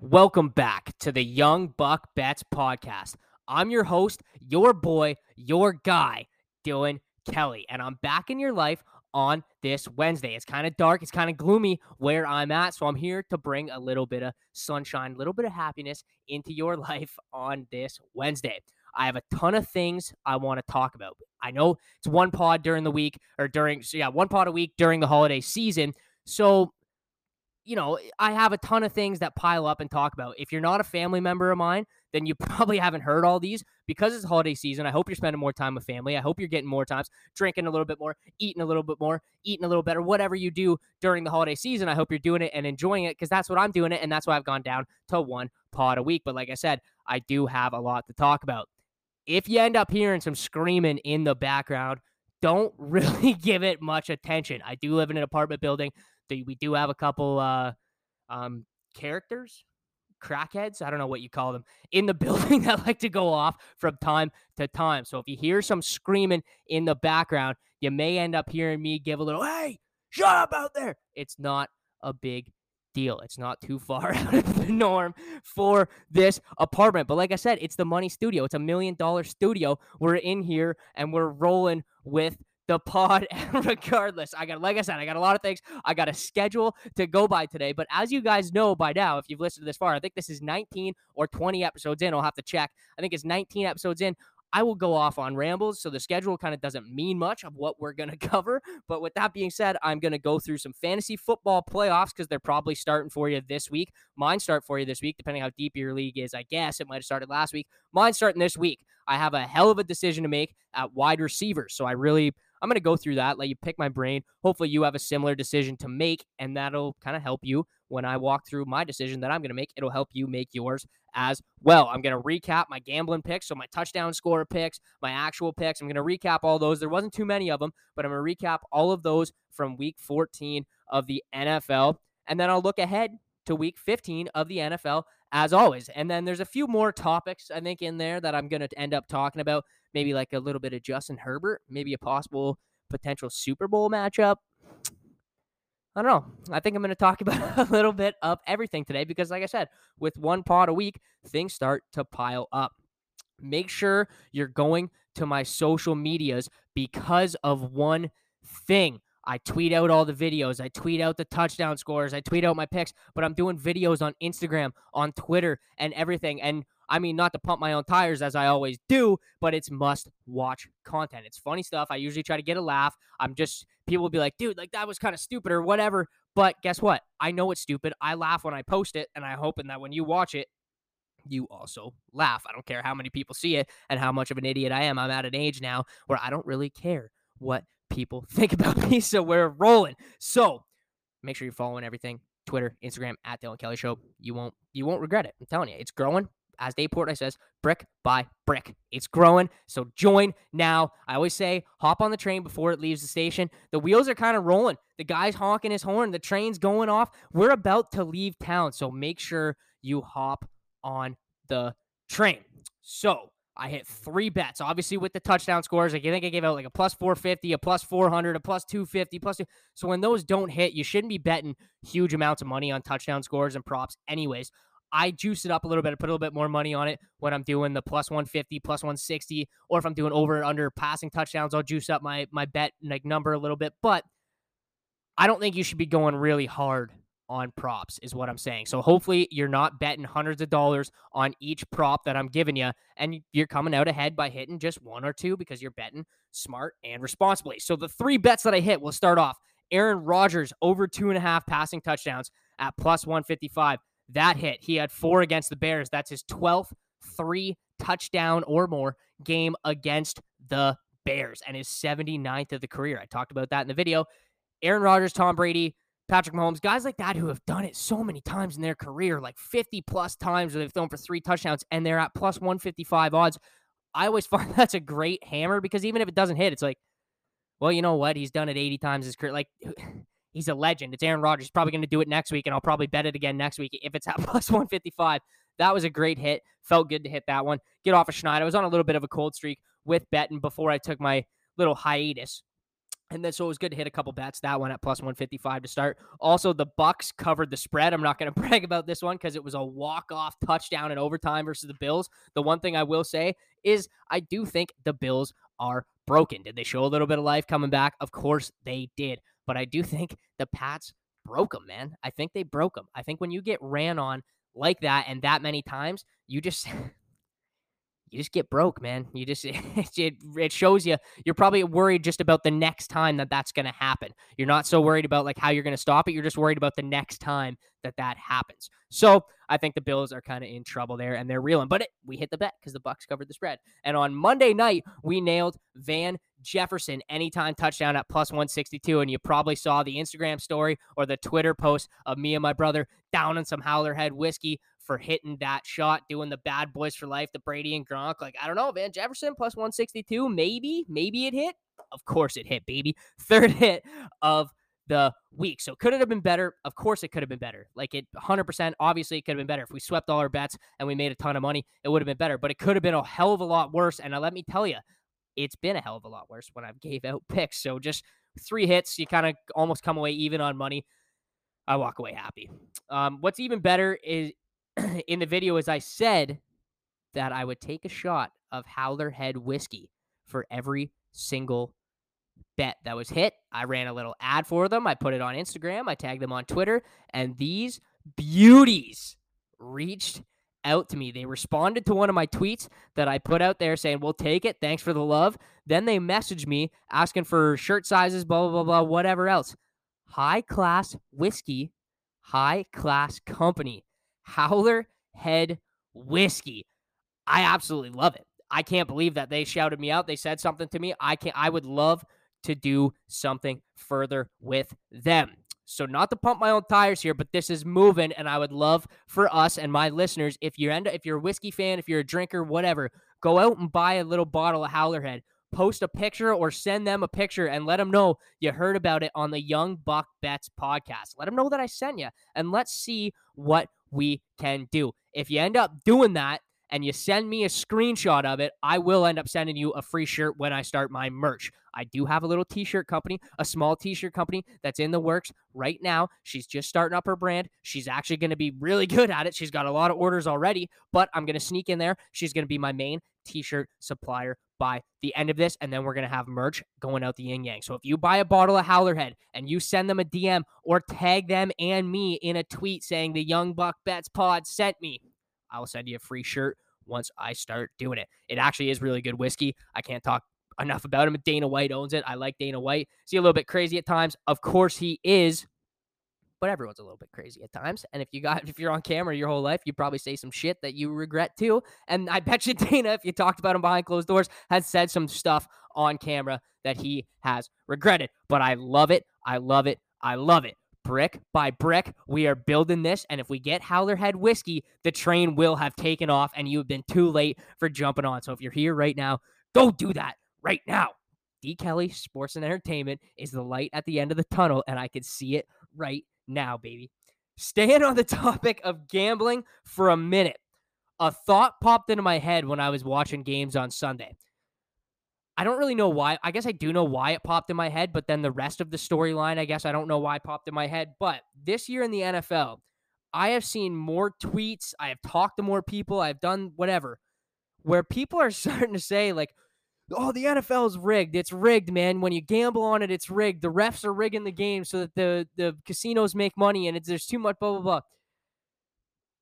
Welcome back to the Young Buck Bets podcast. I'm your host, your boy, your guy, Dylan Kelly, and I'm back in your life on this Wednesday. It's kind of dark, it's kind of gloomy where I'm at, so I'm here to bring a little bit of sunshine, a little bit of happiness into your life on this Wednesday. I have a ton of things I want to talk about. I know it's one pod during the week or during, so yeah, one pod a week during the holiday season. So you know, eh, I have a ton of things that pile up and talk about. If you're not a family member of mine, then you probably haven't heard all these because it's holiday season. I hope you're spending more time with family. I hope you're getting more times, drinking a little bit more, eating a little bit more, eating a little better, whatever you do during the holiday season. I hope you're doing it and enjoying it because that's what I'm doing it. And that's why I've gone down to one pod a week. But like I said, I do have a lot to talk about. If you end up hearing some screaming in the background, don't really give it much attention. I do live in an apartment building we do have a couple uh, um, characters, crackheads, I don't know what you call them, in the building that like to go off from time to time. So if you hear some screaming in the background, you may end up hearing me give a little, hey, shut up out there. It's not a big deal. It's not too far out of the norm for this apartment. But like I said, it's the money studio. It's a million dollar studio. We're in here and we're rolling with the pod regardless. I got, like I said, I got a lot of things. I got a schedule to go by today. But as you guys know by now, if you've listened to this far, I think this is 19 or 20 episodes in. I'll have to check. I think it's 19 episodes in. I will go off on rambles, so the schedule kind of doesn't mean much of what we're going to cover. But with that being said, I'm going to go through some fantasy football playoffs because they're probably starting for you this week. Mine start for you this week, depending how deep your league is. I guess it might have started last week. Mine starting this week. I have a hell of a decision to make at wide receivers, so I really I'm going to go through that, let you pick my brain. Hopefully, you have a similar decision to make, and that'll kind of help you when I walk through my decision that I'm going to make. It'll help you make yours as well. I'm going to recap my gambling picks, so my touchdown score picks, my actual picks. I'm going to recap all those. There wasn't too many of them, but I'm going to recap all of those from week 14 of the NFL. And then I'll look ahead to week 15 of the NFL as always. And then there's a few more topics I think in there that I'm going to end up talking about maybe like a little bit of Justin Herbert, maybe a possible potential Super Bowl matchup. I don't know. I think I'm going to talk about a little bit of everything today because, like I said, with one pod a week, things start to pile up. Make sure you're going to my social medias because of one thing. I tweet out all the videos. I tweet out the touchdown scores. I tweet out my picks, but I'm doing videos on Instagram, on Twitter, and everything. And I mean, not to pump my own tires as I always do, but it's must watch content. It's funny stuff. I usually try to get a laugh. I'm just, people will be like, dude, like that was kind of stupid or whatever. But guess what? I know it's stupid. I laugh when I post it, and I'm hoping that when you watch it, you also laugh. I don't care how many people see it and how much of an idiot I am. I'm at an age now where I don't really care what people think about me. So we're rolling. So make sure you're following everything. Twitter, Instagram at Dylan Kelly Show. You won't you won't regret it. I'm telling you, it's growing as Dave Portnoy says, brick by brick. It's growing. So join now. I always say, hop on the train before it leaves the station. The wheels are kind of rolling. The guy's honking his horn. The train's going off. We're about to leave town. So make sure you hop on the train. So I hit three bets, obviously with the touchdown scores. Like, I think I gave out like a plus 450, a plus 400, a plus 250, plus two. So when those don't hit, you shouldn't be betting huge amounts of money on touchdown scores and props, anyways. I juice it up a little bit, I put a little bit more money on it when I'm doing the plus 150, plus 160, or if I'm doing over and under passing touchdowns, I'll juice up my my bet like number a little bit. But I don't think you should be going really hard on props, is what I'm saying. So hopefully you're not betting hundreds of dollars on each prop that I'm giving you, and you're coming out ahead by hitting just one or two because you're betting smart and responsibly. So the three bets that I hit will start off Aaron Rodgers over two and a half passing touchdowns at plus 155 that hit. He had four against the Bears. That's his 12th three touchdown or more game against the Bears and his 79th of the career. I talked about that in the video. Aaron Rodgers, Tom Brady, Patrick Mahomes, guys like that who have done it so many times in their career, like 50 plus times where they've thrown for three touchdowns and they're at plus 155 odds. I always find that's a great hammer because even if it doesn't hit, it's like, well, you know what? He's done it 80 times his career. Like, He's a legend. It's Aaron Rodgers. He's probably going to do it next week, and I'll probably bet it again next week if it's at plus 155. That was a great hit. Felt good to hit that one. Get off of Schneid. I was on a little bit of a cold streak with betting before I took my little hiatus. And then so it was good to hit a couple bets. That one at plus 155 to start. Also, the Bucks covered the spread. I'm not going to brag about this one because it was a walk-off touchdown in overtime versus the Bills. The one thing I will say is I do think the Bills are broken. Did they show a little bit of life coming back? Of course they did. But I do think the Pats broke them, man. I think they broke them. I think when you get ran on like that and that many times, you just you just get broke, man. You just it, it shows you you're probably worried just about the next time that that's going to happen. You're not so worried about like how you're going to stop it. You're just worried about the next time that that happens. So I think the Bills are kind of in trouble there, and they're reeling. But it, we hit the bet because the Bucks covered the spread. And on Monday night, we nailed Van Jefferson anytime touchdown at plus 162. And you probably saw the Instagram story or the Twitter post of me and my brother down on some Howler Head whiskey for hitting that shot, doing the bad boys for life, the Brady and Gronk. Like, I don't know, Van Jefferson plus 162. Maybe, maybe it hit. Of course it hit, baby. Third hit of the week. So could it have been better? Of course it could have been better. Like it 100% obviously it could have been better. If we swept all our bets and we made a ton of money, it would have been better, but it could have been a hell of a lot worse and let me tell you, it's been a hell of a lot worse when I've gave out picks. So just three hits, you kind of almost come away even on money. I walk away happy. Um, what's even better is in the video as I said that I would take a shot of Howler Head whiskey for every single bet that was hit. I ran a little ad for them. I put it on Instagram. I tagged them on Twitter. And these beauties reached out to me. They responded to one of my tweets that I put out there saying, We'll take it. Thanks for the love. Then they messaged me asking for shirt sizes, blah, blah, blah, blah, whatever else. High class whiskey, high class company. Howler Head Whiskey. I absolutely love it. I can't believe that they shouted me out. They said something to me. I can I would love to do something further with them. So not to pump my own tires here, but this is moving and I would love for us and my listeners if you're if you're a whiskey fan, if you're a drinker, whatever, go out and buy a little bottle of Howler Head. Post a picture or send them a picture and let them know you heard about it on the Young Buck Bets podcast. Let them know that I sent you and let's see what we can do. If you end up doing that and you send me a screenshot of it, I will end up sending you a free shirt when I start my merch. I do have a little t shirt company, a small t shirt company that's in the works right now. She's just starting up her brand. She's actually going to be really good at it. She's got a lot of orders already, but I'm going to sneak in there. She's going to be my main t shirt supplier by the end of this, and then we're gonna have merch going out the yin yang. So if you buy a bottle of Howler Head and you send them a DM or tag them and me in a tweet saying the Young Buck Bets Pod sent me, I'll send you a free shirt once I start doing it. It actually is really good whiskey. I can't talk enough about him. Dana White owns it. I like Dana White. See a little bit crazy at times? Of course he is but everyone's a little bit crazy at times. And if you got if you're on camera your whole life, you probably say some shit that you regret too. And I bet you Dana, if you talked about him behind closed doors, has said some stuff on camera that he has regretted. But I love it. I love it. I love it. Brick by brick, we are building this. And if we get Howler Head whiskey, the train will have taken off and you have been too late for jumping on. So if you're here right now, go do that right now. D. Kelly Sports and Entertainment is the light at the end of the tunnel, and I can see it right now, baby. Staying on the topic of gambling for a minute, a thought popped into my head when I was watching games on Sunday. I don't really know why. I guess I do know why it popped in my head, but then the rest of the storyline, I guess I don't know why popped in my head. But this year in the NFL, I have seen more tweets. I have talked to more people. I've done whatever, where people are starting to say, like, oh, the NFL is rigged. It's rigged, man. When you gamble on it, it's rigged. The refs are rigging the game so that the, the casinos make money and it's, there's too much blah, blah, blah.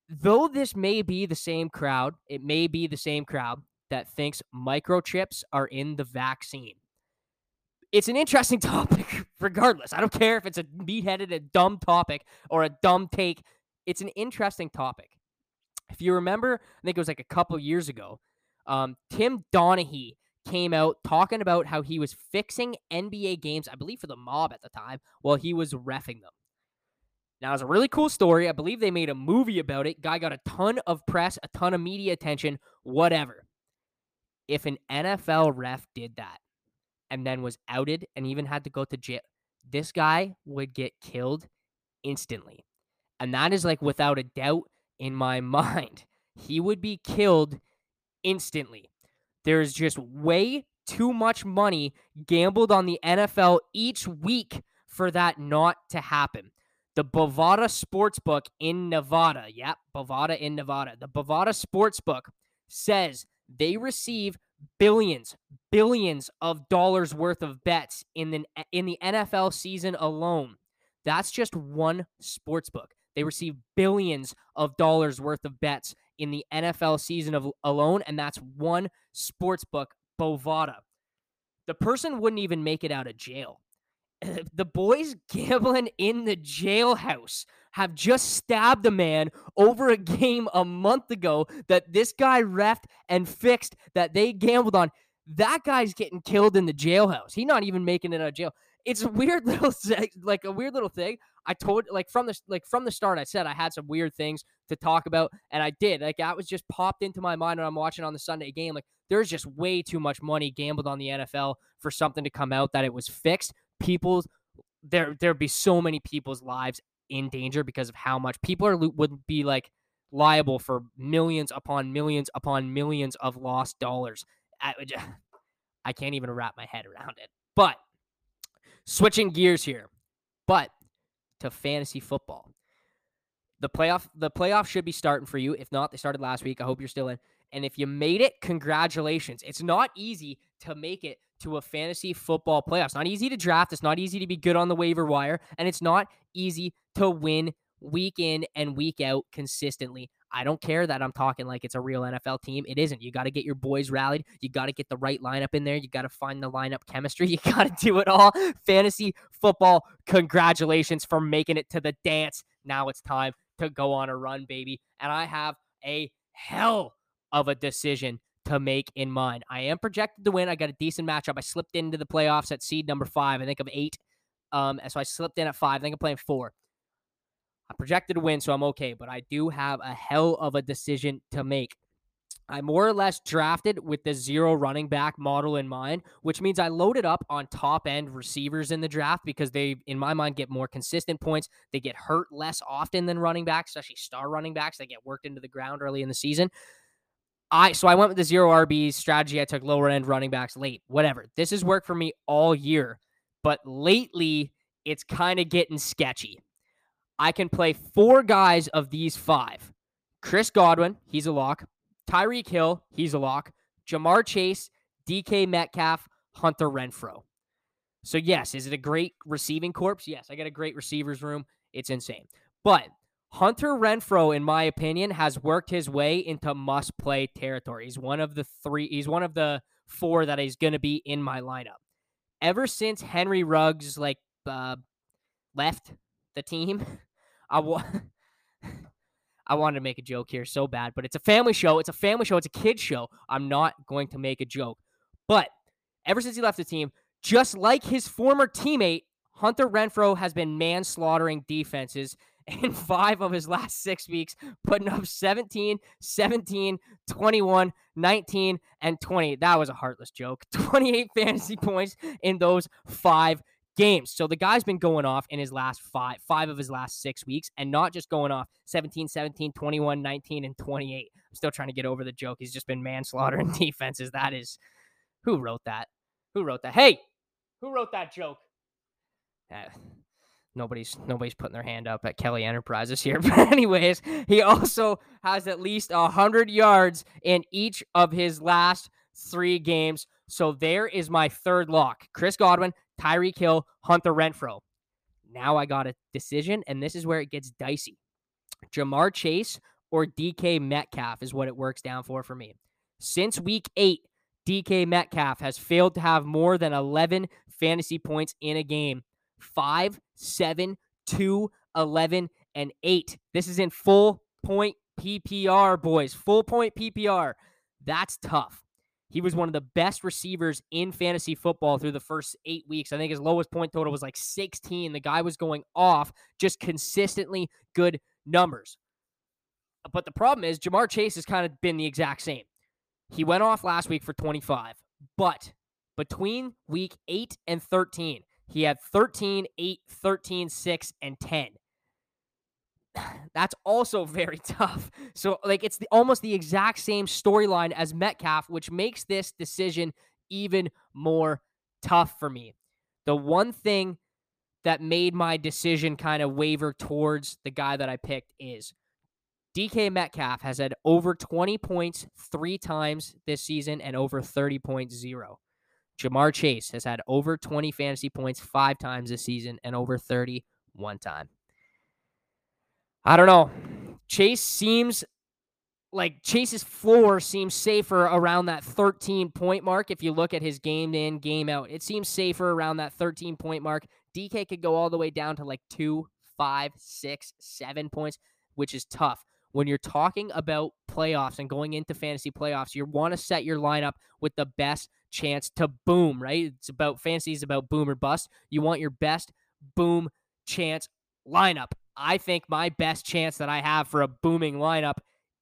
Though this may be the same crowd, it may be the same crowd that thinks microchips are in the vaccine. It's an interesting topic, regardless. I don't care if it's a meat-headed, a dumb topic or a dumb take. It's an interesting topic. If you remember, I think it was like a couple years ago, um, Tim Donaghy came out talking about how he was fixing NBA games, I believe for the mob at the time, while he was refing them. Now, it's a really cool story. I believe they made a movie about it. Guy got a ton of press, a ton of media attention, whatever. If an NFL ref did that and then was outed and even had to go to jail, this guy would get killed instantly. And that is like without a doubt in my mind. He would be killed instantly. There's just way too much money gambled on the NFL each week for that not to happen. The Bovada Sportsbook in Nevada, yep, Bovada in Nevada. The Bovada Sportsbook says they receive billions, billions of dollars worth of bets in the in the NFL season alone. That's just one sports book. They receive billions of dollars worth of bets in the NFL season of alone, and that's one sports book, Bovada. The person wouldn't even make it out of jail. The boys gambling in the jailhouse have just stabbed a man over a game a month ago that this guy refed and fixed that they gambled on. That guy's getting killed in the jailhouse. He's not even making it out of jail. It's a weird little like a weird little thing. I told like from the like from the start I said I had some weird things to talk about and I did. Like that was just popped into my mind when I'm watching on the Sunday game. Like there's just way too much money gambled on the NFL for something to come out that it was fixed. People's there there'd be so many people's lives in danger because of how much people are would be like liable for millions upon millions upon millions of lost dollars. I, I can't even wrap my head around it. But switching gears here, but to fantasy football. The playoff the playoff should be starting for you. If not, they started last week. I hope you're still in. And if you made it, congratulations. It's not easy to make it to a fantasy football playoff. It's not easy to draft. It's not easy to be good on the waiver wire. And it's not easy to win week in and week out consistently. I don't care that I'm talking like it's a real NFL team. It isn't. You got to get your boys rallied. You got to get the right lineup in there. You got to find the lineup chemistry. You got to do it all. Fantasy football, congratulations for making it to the dance. Now it's time to go on a run, baby. And I have a hell of a decision to make in mind. I am projected to win. I got a decent matchup. I slipped into the playoffs at seed number five, I think of eight. Um, so I slipped in at five. I think I'm playing four. I'm projected to win, so I'm okay, but I do have a hell of a decision to make. I more or less drafted with the zero running back model in mind, which means I loaded up on top end receivers in the draft because they, in my mind, get more consistent points. They get hurt less often than running backs, especially star running backs. They get worked into the ground early in the season. I so I went with the zero RB strategy. I took lower end running backs late. Whatever. This has worked for me all year, but lately it's kind of getting sketchy. I can play four guys of these five. Chris Godwin, he's a lock. Tyreek Hill, he's a lock. Ja'Marr Chase, DK Metcalf, Hunter Renfrow. So yes, is it a great receiving corpse? Yes, I got a great receivers room. It's insane. But Hunter Renfrow, in my opinion, has worked his way into must play territory. He's one of the three, he's one of the four that is going to be in my lineup. Ever since Henry Ruggs like uh, left the team, I wa- I wanted to make a joke here so bad, but it's a family show. It's a family show. It's a kid show. I'm not going to make a joke. But ever since he left the team, just like his former teammate, Hunter Renfrow has been manslaughtering defenses in five of his last six weeks, putting up 17, 17, 21, 19, and 20. That was a heartless joke. 28 fantasy points in those five games. So the guy's been going off in his last five, five of his last six weeks, and not just going off 17, 17, 21, 19, and 28. I'm still trying to get over the joke. He's just been manslaughtering defenses. That is, who wrote that? Who wrote that? Hey, who wrote that joke? Uh, nobody's nobody's putting their hand up at Kelly Enterprises here. But anyways, he also has at least hundred yards in each of his last three games. So there is my third lock: Chris Godwin, Tyreek Hill, Hunter Renfrow. Now I got a decision, and this is where it gets dicey. Ja'Marr Chase or DK Metcalf is what it works down for for me. Since week eight, DK Metcalf has failed to have more than 11 fantasy points in a game 5, 7, 2, 11, and 8. This is in full point PPR, boys. Full point PPR. That's tough. He was one of the best receivers in fantasy football through the first eight weeks. I think his lowest point total was like 16. The guy was going off, just consistently good numbers. But the problem is, Ja'Marr Chase has kind of been the exact same. He went off last week for 25, but between week 8 and 13, he had 13, 8, 13, 6, and 10. That's also very tough. So, like, it's the, almost the exact same storyline as Metcalf, which makes this decision even more tough for me. The one thing that made my decision kind of waver towards the guy that I picked is DK Metcalf has had over 20 points three times this season and over 30 points zero. Ja'Marr Chase has had over 20 fantasy points five times this season and over 30 one time. I don't know. Chase seems like Chase's floor seems safer around that 13 point mark. If you look at his game in, game out, it seems safer around that 13 point mark. DK could go all the way down to like two, five, six, seven points, which is tough. When you're talking about playoffs and going into fantasy playoffs, you want to set your lineup with the best chance to boom, right? It's about fantasy about boom or bust. You want your best boom chance lineup. I think my best chance that I have for a booming lineup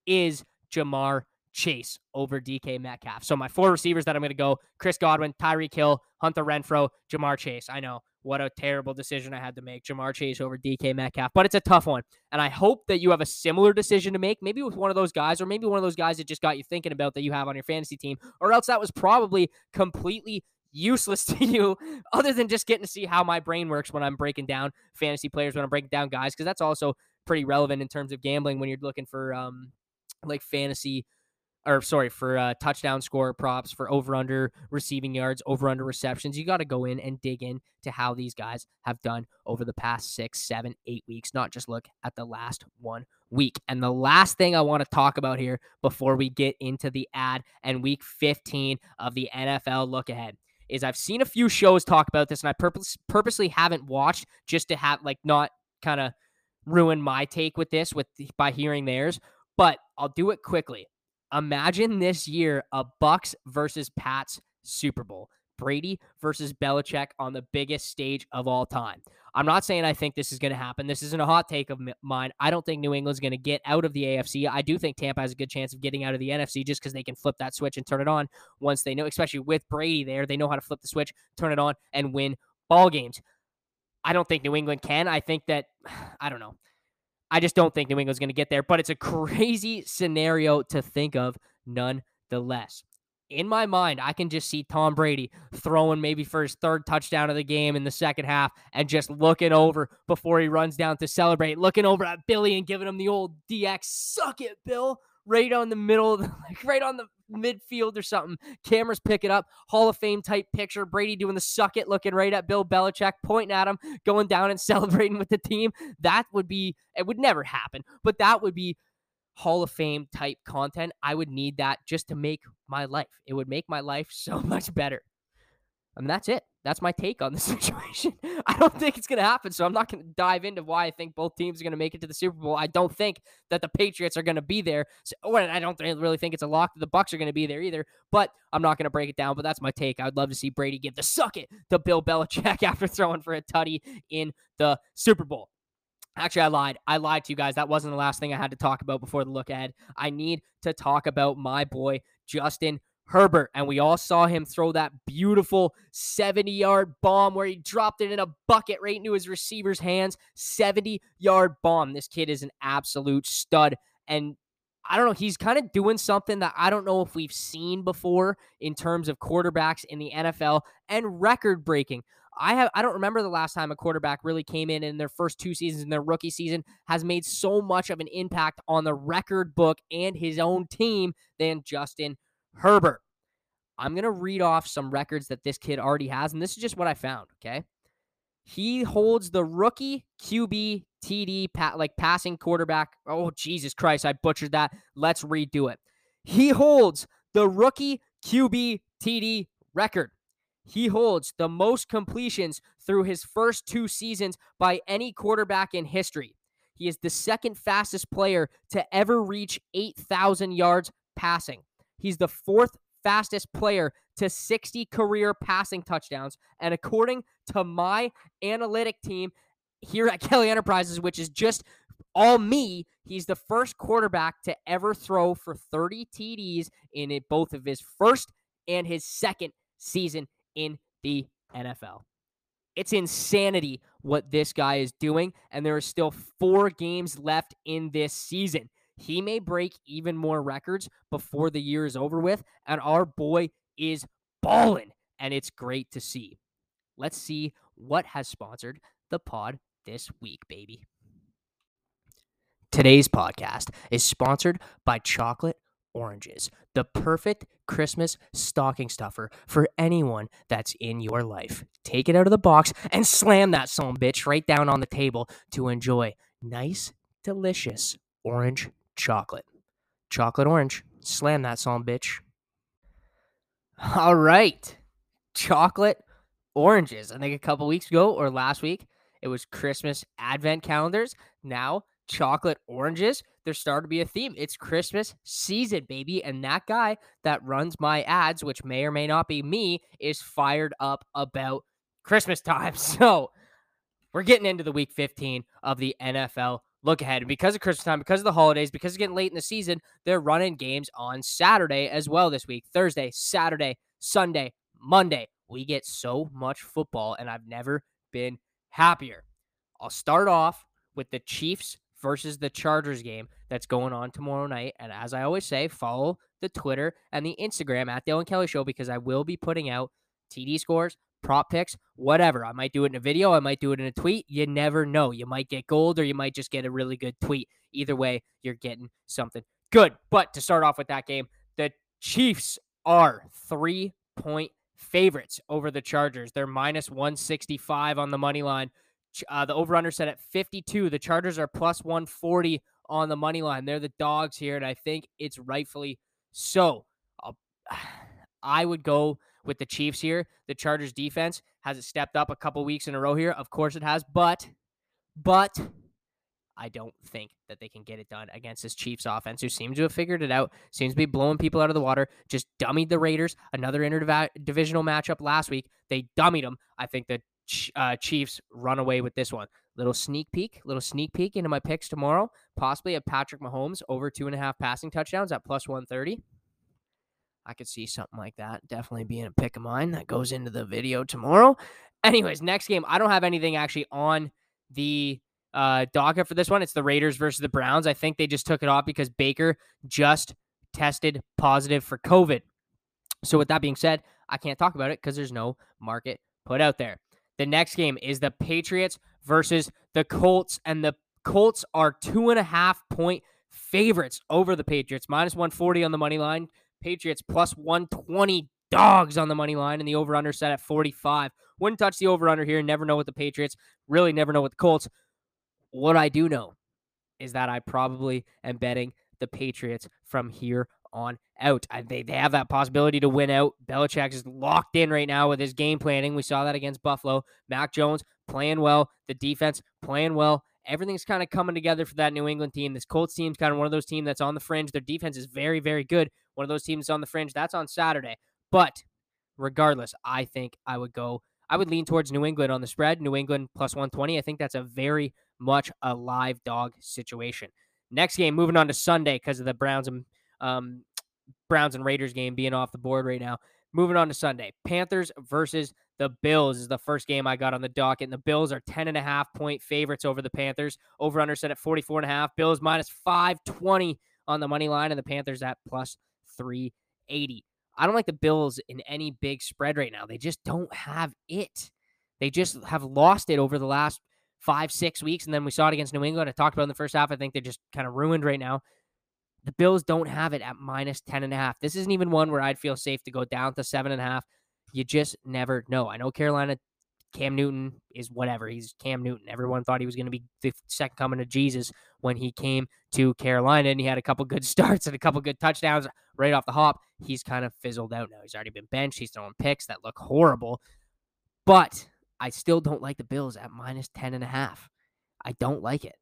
is Ja'Marr Chase over DK Metcalf. So my four receivers that I'm going to go: Chris Godwin, Tyreek Hill, Hunter Renfrow, Ja'Marr Chase. I know what a terrible decision I had to make. Ja'Marr Chase over DK Metcalf, but it's a tough one. And I hope that you have a similar decision to make, maybe with one of those guys, or maybe one of those guys that just got you thinking about that you have on your fantasy team, or else that was probably completely useless to you other than just getting to see how my brain works when I'm breaking down fantasy players, when I'm breaking down guys, because that's also pretty relevant in terms of gambling when you're looking for um like fantasy or sorry, for uh, touchdown score props, for over under receiving yards, over under receptions. You got to go in and dig in to how these guys have done over the past six, seven, eight weeks, not just look at the last one week. And the last thing I want to talk about here before we get into the ad and week 15 of the NFL look ahead is I've seen a few shows talk about this and I purpose, purposely haven't watched just to have like not kind of ruin my take with this with by hearing theirs, but I'll do it quickly. Imagine this year a Bucks versus Pats Super Bowl. Brady versus Belichick on the biggest stage of all time. I'm not saying I think this is going to happen. This isn't a hot take of mine. I don't think New England's going to get out of the AFC. I do think Tampa has a good chance of getting out of the NFC just because they can flip that switch and turn it on once they know, especially with Brady there. They know how to flip the switch, turn it on, and win ball games. I don't think New England can. I think that, I don't know. I just don't think New England's going to get there, but it's a crazy scenario to think of nonetheless. In my mind, I can just see Tom Brady throwing maybe for his third touchdown of the game in the second half and just looking over before he runs down to celebrate, looking over at Billy and giving him the old DX, suck it, Bill, right on the middle, like right on the midfield or something. Cameras pick it up. Hall of Fame type picture. Brady doing the suck it, looking right at Bill Belichick, pointing at him, going down and celebrating with the team. That would be, it would never happen, but that would be Hall of Fame type content. I would need that just to make my life. It would make my life so much better. And that's it. That's my take on the situation. I don't think it's going to happen. So I'm not going to dive into why I think both teams are going to make it to the Super Bowl. I don't think that the Patriots are going to be there. So, I don't really think it's a lock that the Bucks are going to be there either. But I'm not going to break it down. But that's my take. I'd love to see Brady give the suck it to Bill Belichick after throwing for a tutty in the Super Bowl. Actually, I lied. I lied to you guys. That wasn't the last thing I had to talk about before the look ahead. I need to talk about my boy, Justin Herbert. And we all saw him throw that beautiful 70 yard bomb where he dropped it in a bucket right into his receiver's hands. 70 yard bomb. This kid is an absolute stud. And I don't know. He's kind of doing something that I don't know if we've seen before in terms of quarterbacks in the NFL and record breaking. I have I don't remember the last time a quarterback really came in in their first two seasons in their rookie season has made so much of an impact on the record book and his own team than Justin Herbert. I'm going to read off some records that this kid already has, and this is just what I found, okay? He holds the rookie QB TD, pat, like passing quarterback. Oh, Jesus Christ, I butchered that. Let's redo it. He holds the rookie QB TD record. He holds the most completions through his first two seasons by any quarterback in history. He is the second fastest player to ever reach 8,000 yards passing. He's the fourth fastest player to 60 career passing touchdowns. And according to my analytic team here at Kelly Enterprises, which is just all me, he's the first quarterback to ever throw for 30 TDs in both of his first and his second season in the NFL. It's insanity what this guy is doing, and there are still four games left in this season. He may break even more records before the year is over with. And our boy is balling, and it's great to see. Let's see what has sponsored the pod this week, baby. Today's podcast is sponsored by Chocolate Oranges, the perfect Christmas stocking stuffer for anyone that's in your life. Take it out of the box and slam that son bitch right down on the table to enjoy nice, delicious orange chocolate. Chocolate orange. Slam that son bitch. All right. Chocolate oranges. I think a couple weeks ago or last week, it was Christmas advent calendars. Now, chocolate oranges. There's starting to be a theme. It's Christmas season, baby. And that guy that runs my ads, which may or may not be me, is fired up about Christmas time. So we're getting into the week 15 of the NFL look ahead. And because of Christmas time, because of the holidays, because it's getting late in the season, they're running games on Saturday as well this week Thursday, Saturday, Sunday, Monday. We get so much football, and I've never been happier. I'll start off with the Chiefs versus the Chargers game that's going on tomorrow night. And as I always say, follow the Twitter and the Instagram at Dylan Kelly Show because I will be putting out TD scores, prop picks, whatever. I might do it in a video, I might do it in a tweet. You never know. You might get gold or you might just get a really good tweet. Either way, you're getting something good. But to start off with that game, the Chiefs are three point favorites over the Chargers. They're minus 165 on the money line. Uh, the over under set at 52. The Chargers are plus 140 on the money line. They're the dogs here, and I think it's rightfully so. I'll, I would go with the Chiefs here. The Chargers defense has it stepped up a couple weeks in a row here. Of course it has, but but I don't think that they can get it done against this Chiefs offense, who seems to have figured it out, seems to be blowing people out of the water, just dummied the Raiders. Another interdivisional matchup last week. They dummied them. I think the uh, Chiefs run away with this one. Little sneak peek, little sneak peek into my picks tomorrow. Possibly a Patrick Mahomes over two and a half passing touchdowns at plus 130. I could see something like that definitely being a pick of mine that goes into the video tomorrow. Anyways, next game, I don't have anything actually on the uh, docket for this one. It's the Raiders versus the Browns. I think they just took it off because Baker just tested positive for COVID. So, with that being said, I can't talk about it because there's no market put out there. The next game is the Patriots versus the Colts, and the Colts are two and a half point favorites over the Patriots, minus 140 on the money line. Patriots plus 120 dogs on the money line, and the over under set at 45. Wouldn't touch the over under here. Never know with the Patriots. Really never know with the Colts. What I do know is that I probably am betting the Patriots from here on out. They, they have that possibility to win out. Belichick is locked in right now with his game planning. We saw that against Buffalo. Mac Jones playing well. The defense playing well. Everything's kind of coming together for that New England team. This Colts team is kind of one of those teams that's on the fringe. Their defense is very, very good. One of those teams on the fringe. That's on Saturday. But regardless, I think I would go I would lean towards New England on the spread. New England plus 120. I think that's a very much a live dog situation. Next game, moving on to Sunday because of the Browns and um, Browns and Raiders game being off the board right now. Moving on to Sunday, Panthers versus the Bills is the first game I got on the docket. And the Bills are 10 and a half point favorites over the Panthers. Over under set at 44 and a half. Bills minus 520 on the money line, and the Panthers at plus 380. I don't like the Bills in any big spread right now. They just don't have it. They just have lost it over the last five, six weeks. And then we saw it against New England. I talked about in the first half. I think they're just kind of ruined right now. The Bills don't have it at minus 10 and a half. This isn't even one where I'd feel safe to go down to seven and a half. You just never know. I know Carolina, Cam Newton is whatever. He's Cam Newton. Everyone thought he was going to be the second coming of Jesus when he came to Carolina and he had a couple good starts and a couple good touchdowns right off the hop. He's kind of fizzled out now. He's already been benched. He's throwing picks that look horrible. But I still don't like the Bills at minus 10 and a half. I don't like it.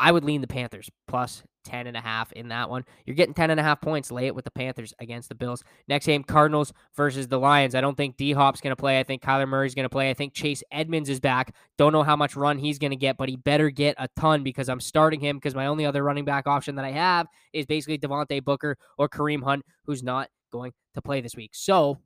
I would lean the Panthers plus 10 and a half in that one. You're getting 10 and a half points. Lay it with the Panthers against the Bills. Next game, Cardinals versus the Lions. I don't think D Hop's going to play. I think Kyler Murray's going to play. I think Chase Edmonds is back. Don't know how much run he's going to get, but he better get a ton because I'm starting him because my only other running back option that I have is basically Devontae Booker or Kareem Hunt, who's not going to play this week. So,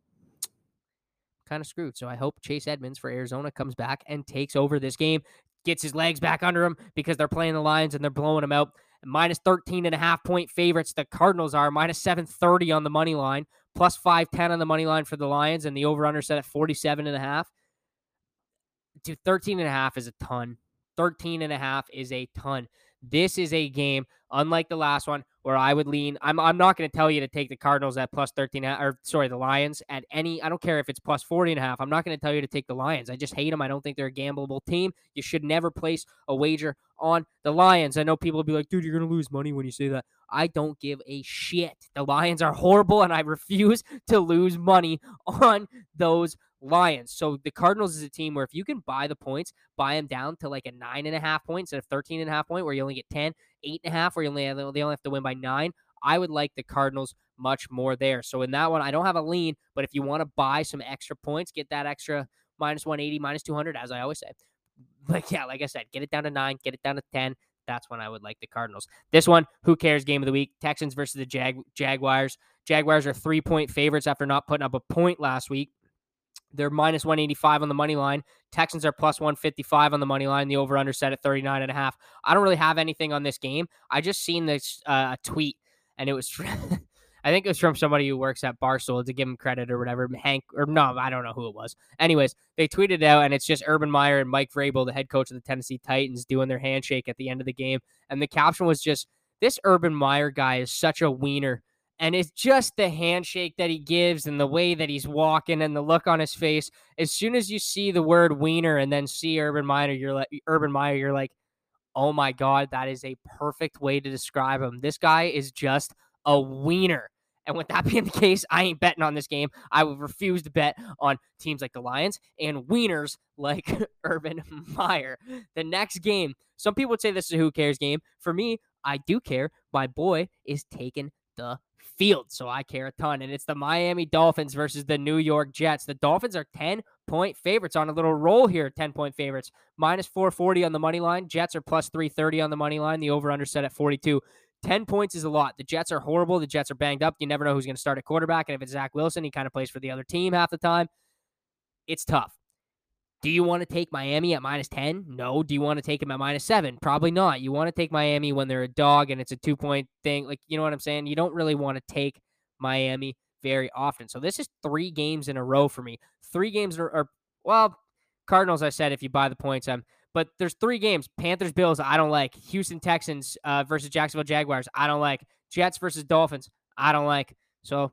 kind of screwed. So I hope Chase Edmonds for Arizona comes back and takes over this game gets his legs back under him because they're playing the Lions and they're blowing him out. Minus 13 and a half point favorites. The Cardinals are minus 730 on the money line, plus 510 on the money line for the Lions, and the over under set at 47 and a half. Dude, 13 and a half is a ton. 13 and a half is a ton. This is a game, unlike the last one, where I would lean. I'm I'm not going to tell you to take the Cardinals at plus 13 or sorry, the Lions at any I don't care if it's plus 40 and a half. I'm not going to tell you to take the Lions. I just hate them. I don't think they're a gambleable team. You should never place a wager on the Lions. I know people will be like, "Dude, you're going to lose money when you say that." I don't give a shit. The Lions are horrible and I refuse to lose money on those Lions. So the Cardinals is a team where if you can buy the points, buy them down to like a nine and a half point instead of 13 and a half point where you only get 10, eight and a half where you only they only have to win by nine. I would like the Cardinals much more there. So in that one, I don't have a lean, but if you want to buy some extra points, get that extra minus 180, minus 200, as I always say. Like, yeah, like I said, get it down to nine, get it down to 10. That's when I would like the Cardinals. This one, who cares? Game of the week Texans versus the Jag- Jaguars. Jaguars are three point favorites after not putting up a point last week. They're minus 185 on the money line. Texans are plus 155 on the money line. The over under set at 39 and a half. I don't really have anything on this game. I just seen this uh, tweet and it was I think it was from somebody who works at Barstool to give him credit or whatever. Hank or no, I don't know who it was. Anyways, they tweeted out and it's just Urban Meyer and Mike Vrabel, the head coach of the Tennessee Titans, doing their handshake at the end of the game. And the caption was just this Urban Meyer guy is such a wiener and it's just the handshake that he gives and the way that he's walking and the look on his face. As soon as you see the word wiener and then see Urban Meyer, you're like Urban Meyer, you're like, oh my God, that is a perfect way to describe him. This guy is just a wiener. And with that being the case, I ain't betting on this game. I would refuse to bet on teams like the Lions and wieners like Urban Meyer. The next game, some people would say this is a who cares game. For me, I do care. My boy is taking the field. So I care a ton. And it's the Miami Dolphins versus the New York Jets. The Dolphins are 10 point favorites on a little roll here, 10 point favorites. Minus 440 on the money line. Jets are plus 330 on the money line. The over under set at 42. 10 points is a lot. The Jets are horrible. The Jets are banged up. You never know who's going to start at quarterback. And if it's Zach Wilson, he kind of plays for the other team half the time. It's tough. Do you want to take Miami at minus 10? No. Do you want to take them at minus 7? Probably not. You want to take Miami when they're a dog and it's a two point thing. Like, you know what I'm saying? You don't really want to take Miami very often. So this is three games in a row for me. Three games are, well, Cardinals, I said, if you buy the points, I'm, but there's three games Panthers, Bills, I don't like. Houston Texans uh, versus Jacksonville Jaguars, I don't like. Jets versus Dolphins, I don't like. So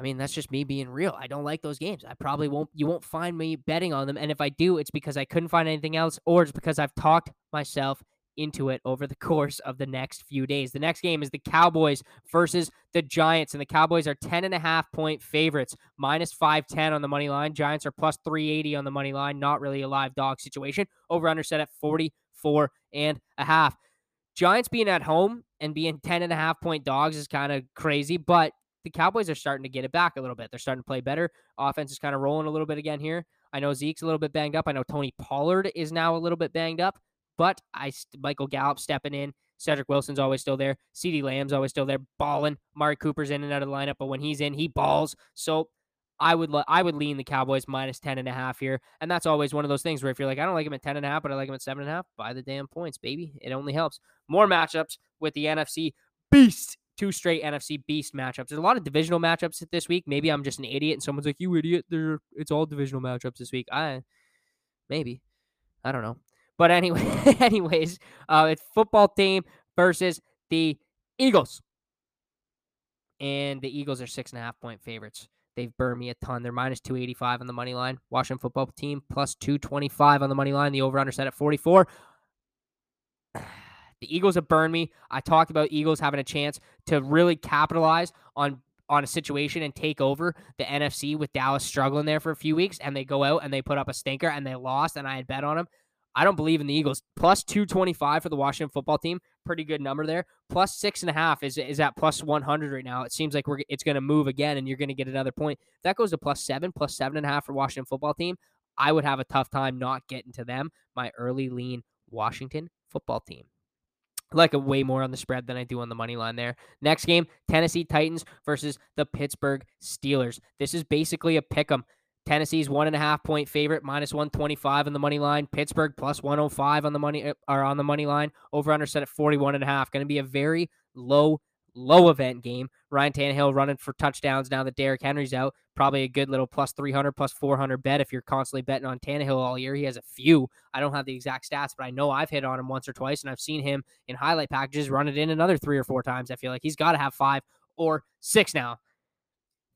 I mean, that's just me being real. I don't like those games. I probably won't, you won't find me betting on them. And if I do, it's because I couldn't find anything else or it's because I've talked myself into it over the course of the next few days. The next game is the Cowboys versus the Giants, and the Cowboys are 10 and a half point favorites, minus 510 on the money line. Giants are plus 380 on the money line. Not really a live dog situation. Over under set at 44 and a half. Giants being at home and being 10 and a half point dogs is kind of crazy, but the Cowboys are starting to get it back a little bit. They're starting to play better. Offense is kind of rolling a little bit again here. I know Zeke's a little bit banged up. I know Tony Pollard is now a little bit banged up, but I Michael Gallup stepping in. Cedric Wilson's always still there. CeeDee Lamb's always still there, balling. Mari Cooper's in and out of the lineup, but when he's in, he balls. So I would I would lean the Cowboys minus 10 and a half here. And that's always one of those things where if you're like, I don't like him at 10 and a half, but I like him at seven and a half, buy the damn points, baby. It only helps. More matchups with the NFC beast two straight NFC beast matchups. There's a lot of divisional matchups this week. Maybe I'm just an idiot and someone's like, "You idiot! There, it's all divisional matchups this week." I maybe I don't know, but anyway, anyways, uh, it's football team versus the Eagles, and the Eagles are six and a half point favorites. They've burned me a ton. They're minus 285 on the money line. Washington football team plus 225 on the money line. The over under set at 44. The Eagles have burned me. I talked about Eagles having a chance to really capitalize on on a situation and take over the NFC with Dallas struggling there for a few weeks, and they go out and they put up a stinker and they lost, and I had bet on them. I don't believe in the Eagles. Plus 225 for the Washington football team. Pretty good number there. Plus six and a half is, is at plus 100 right now. It seems like we're it's going to move again and you're going to get another point. If that goes to plus seven, plus seven and a half for Washington football team. I would have a tough time not getting to them. My early lean Washington football team like a way more on the spread than I do on the money line there. Next game, Tennessee Titans versus the Pittsburgh Steelers. This is basically a pick 'em. Tennessee's one and a half point favorite, minus one twenty five on the money line. Pittsburgh plus one hundred oh five on the money or uh, on the money line. Over under set at forty one and a half. Going to be a very low low event game. Ryan Tannehill running for touchdowns now that Derrick Henry's out. Probably a good little plus 300, plus 400 bet if you're constantly betting on Tannehill all year. He has a few. I don't have the exact stats, but I know I've hit on him once or twice, and I've seen him in highlight packages run it in another three or four times. I feel like he's got to have five or six now.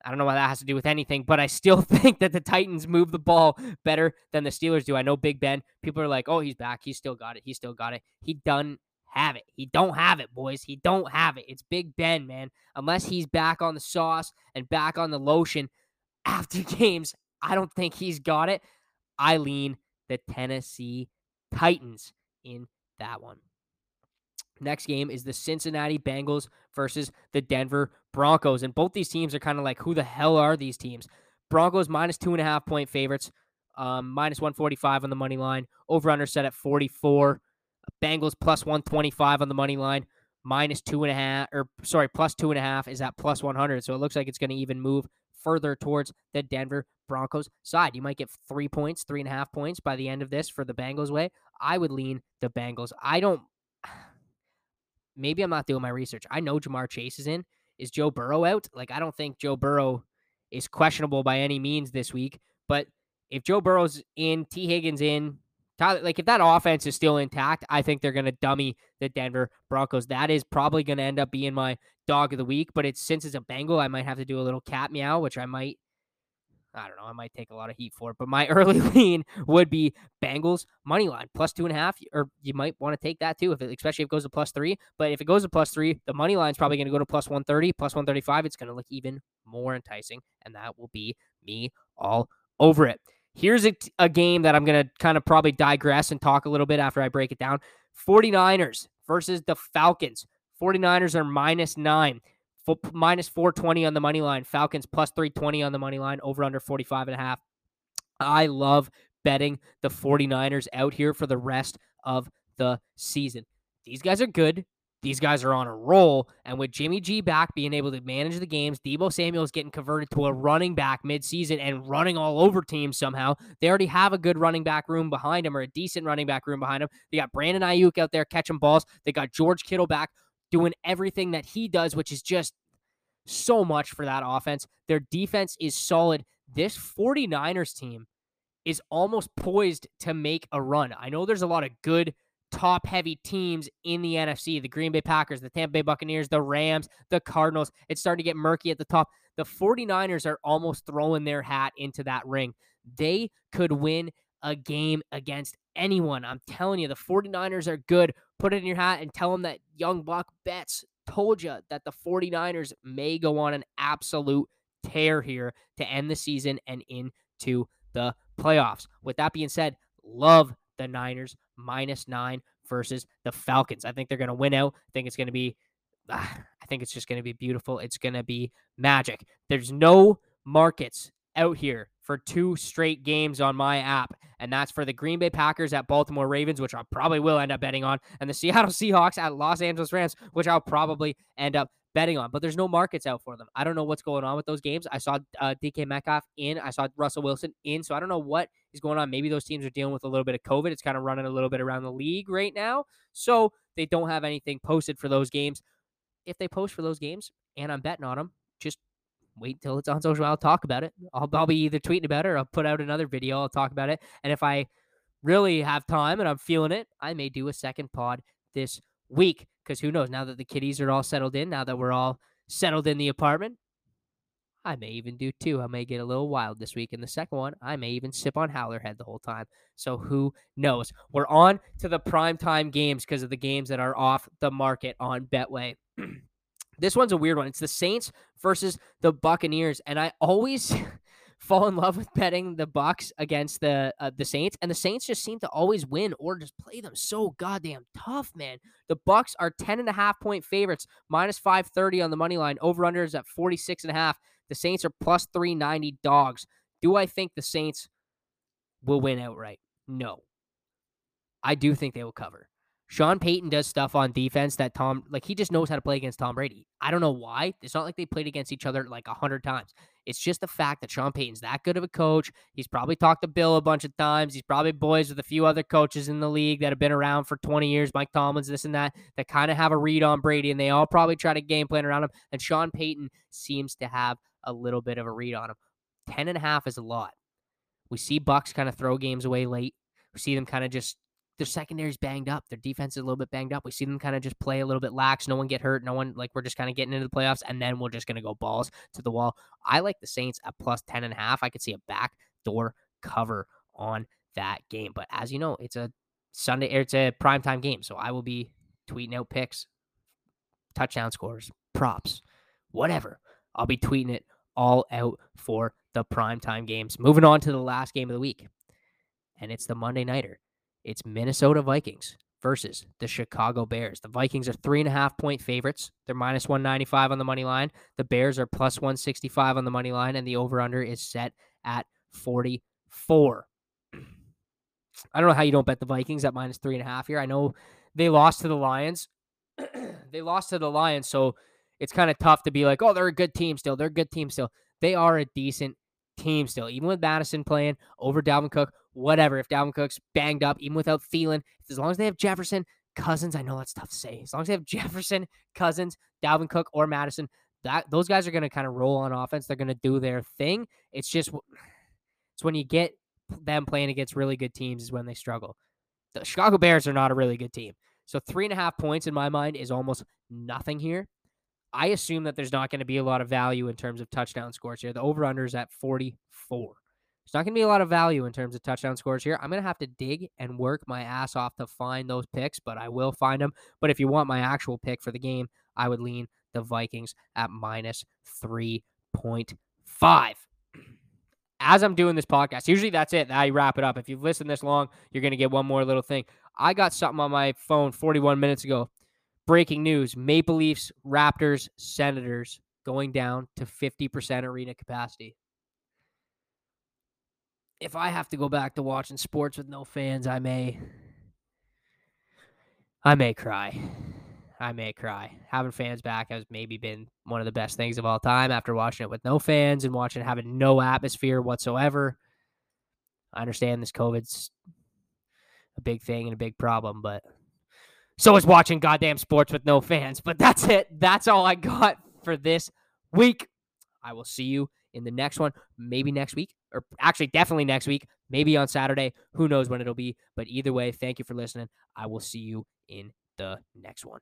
I don't know why that has to do with anything, but I still think that the Titans move the ball better than the Steelers do. I know Big Ben. People are like, "Oh, he's back. He's still got it. He still got it." He done have it. He don't have it, boys. He don't have it. It's Big Ben, man. Unless he's back on the sauce and back on the lotion after games, I don't think he's got it. I lean the Tennessee Titans in that one. Next game is the Cincinnati Bengals versus the Denver Broncos. And both these teams are kind of like, who the hell are these teams? Broncos minus two and a half point favorites, um, minus 145 on the money line. Over under set at 44. Bengals plus 125 on the money line, minus two and a half, or sorry, plus two and a half is at plus 100. So it looks like it's going to even move further towards the Denver Broncos side. You might get three points, three and a half points by the end of this for the Bengals way. I would lean the Bengals. I don't. Maybe I'm not doing my research. I know Ja'Marr Chase is in. Is Joe Burrow out? Like, I don't think Joe Burrow is questionable by any means this week. But if Joe Burrow's in, Tee Higgins in, Tyler, like if that offense is still intact, I think they're going to dummy the Denver Broncos. That is probably going to end up being my dog of the week. But it's since it's a Bengal, I might have to do a little cat meow, which I might. I don't know. I might take a lot of heat for it, but my early lean would be Bengals money line plus two and a half, or you might want to take that too, if it, especially if it goes to plus three. But if it goes to plus three, the money line is probably going to go to plus one thirty, plus one thirty five. It's going to look even more enticing, and that will be me all over it. Here's a, a game that I'm going to kind of probably digress and talk a little bit after I break it down 49ers versus the Falcons. 49ers are minus nine, minus 420 on the money line. Falcons plus 320 on the money line, over under 45 and a half. I love betting the 49ers out here for the rest of the season. These guys are good. These guys are on a roll. And with Jimmy G back being able to manage the games, Deebo Samuel is getting converted to a running back midseason and running all over teams somehow. They already have a good running back room behind him or a decent running back room behind him. They got Brandon Aiyuk out there catching balls. They got George Kittle back doing everything that he does, which is just so much for that offense. Their defense is solid. This 49ers team is almost poised to make a run. I know there's a lot of good top heavy teams in the NFC the Green Bay Packers, the Tampa Bay Buccaneers, the Rams, the Cardinals. It's starting to get murky at the top. The 49ers are almost throwing their hat into that ring. They could win a game against anyone. I'm telling you, the 49ers are good. Put it in your hat and tell them that Young Buck Bets told you that the 49ers may go on an absolute tear here to end the season and into the playoffs. With that being said, love the Niners minus nine versus the Falcons. I think they're going to win out. I think it's going to be, ah, I think it's just going to be beautiful. It's going to be magic. There's no markets out here for two straight games on my app, and that's for the Green Bay Packers at Baltimore Ravens, which I probably will end up betting on, and the Seattle Seahawks at Los Angeles Rams, which I'll probably end up betting on, but there's no markets out for them. I don't know what's going on with those games. I saw uh, DK Metcalf in, I saw Russell Wilson in, so I don't know what is going on. Maybe those teams are dealing with a little bit of COVID. It's kind of running a little bit around the league right now, so they don't have anything posted for those games. If they post for those games and I'm betting on them, just wait till it's on social. I'll talk about it. I'll, I'll be either tweeting about it or I'll put out another video. I'll talk about it. And if I really have time and I'm feeling it, I may do a second pod this week because who knows? Now that the kiddies are all settled in, now that we're all settled in the apartment, I may even do two. I may get a little wild this week. And the second one, I may even sip on Howler Head the whole time. So who knows? We're on to the prime time games because of the games that are off the market on Betway. this one's a weird one. It's the Saints versus the Buccaneers. And I always fall in love with betting the Bucks against the uh, the Saints, and the Saints just seem to always win or just play them so goddamn tough, man. The Bucks are 10 and a half point favorites, minus 530 on the money line. Over under is at 46 and a half. The Saints are plus 390 dogs. Do I think the Saints will win outright? No. I do think they will cover. Sean Payton does stuff on defense that Tom, like, he just knows how to play against Tom Brady. I don't know why. It's not like they played against each other like a hundred times. It's just the fact that Sean Payton's that good of a coach. He's probably talked to Bill a bunch of times. He's probably boys with a few other coaches in the league that have been around for 20 years, Mike Tomlins, this and that, that kind of have a read on Brady, and they all probably try to game plan around him. And Sean Payton seems to have a little bit of a read on him. 10 and a half is a lot. We see Bucks kind of throw games away late. We see them kind of just their secondary's banged up. Their defense is a little bit banged up. We see them kind of just play a little bit lax. No one get hurt. No one like we're just kind of getting into the playoffs, and then we're just gonna go balls to the wall. I like the Saints at plus 10 and a half. I could see a backdoor cover on that game. But as you know, it's a Sunday it's a primetime game. So I will be tweeting out picks, touchdown scores, props, whatever. I'll be tweeting it all out for the primetime games. Moving on to the last game of the week. And it's the Monday nighter. It's Minnesota Vikings versus the Chicago Bears. The Vikings are three and a half point favorites. They're minus 195 on the money line. The Bears are plus 165 on the money line, and the over under is set at 44. I don't know how you don't bet the Vikings at minus three and a half here. I know they lost to the Lions. they lost to the Lions, so it's kind of tough to be like, oh, they're a good team still. They're a good team still. They are a decent team still, even with Mattison playing over Dalvin Cook whatever. If Dalvin Cook's banged up, even without Thielen, as long as they have Jefferson, Cousins, I know that's tough to say. As long as they have Jefferson, Cousins, Dalvin Cook, or Mattison, that those guys are going to kind of roll on offense. They're going to do their thing. It's just it's when you get them playing against really good teams is when they struggle. The Chicago Bears are not a really good team. So three and a half points in my mind is almost nothing here. I assume that there's not going to be a lot of value in terms of touchdown scores here. The over under is at 44. There's not going to be a lot of value in terms of touchdown scores here. I'm going to have to dig and work my ass off to find those picks, but I will find them. But if you want my actual pick for the game, I would lean the Vikings at minus 3.5. As I'm doing this podcast, usually that's it. I wrap it up. If you've listened this long, you're going to get one more little thing. I got something on my phone 41 minutes ago. Breaking news Maple Leafs, Raptors, Senators going down to 50% arena capacity if I have to go back to watching sports with no fans, I may I may cry. I may cry. Having fans back has maybe been one of the best things of all time after watching it with no fans and watching having no atmosphere whatsoever. I understand this COVID's a big thing and a big problem, but so is watching goddamn sports with no fans. But that's it. That's all I got for this week. I will see you in the next one, maybe next week, or actually definitely next week, maybe on Saturday. Who knows when it'll be? But either way, thank you for listening. I will see you in the next one.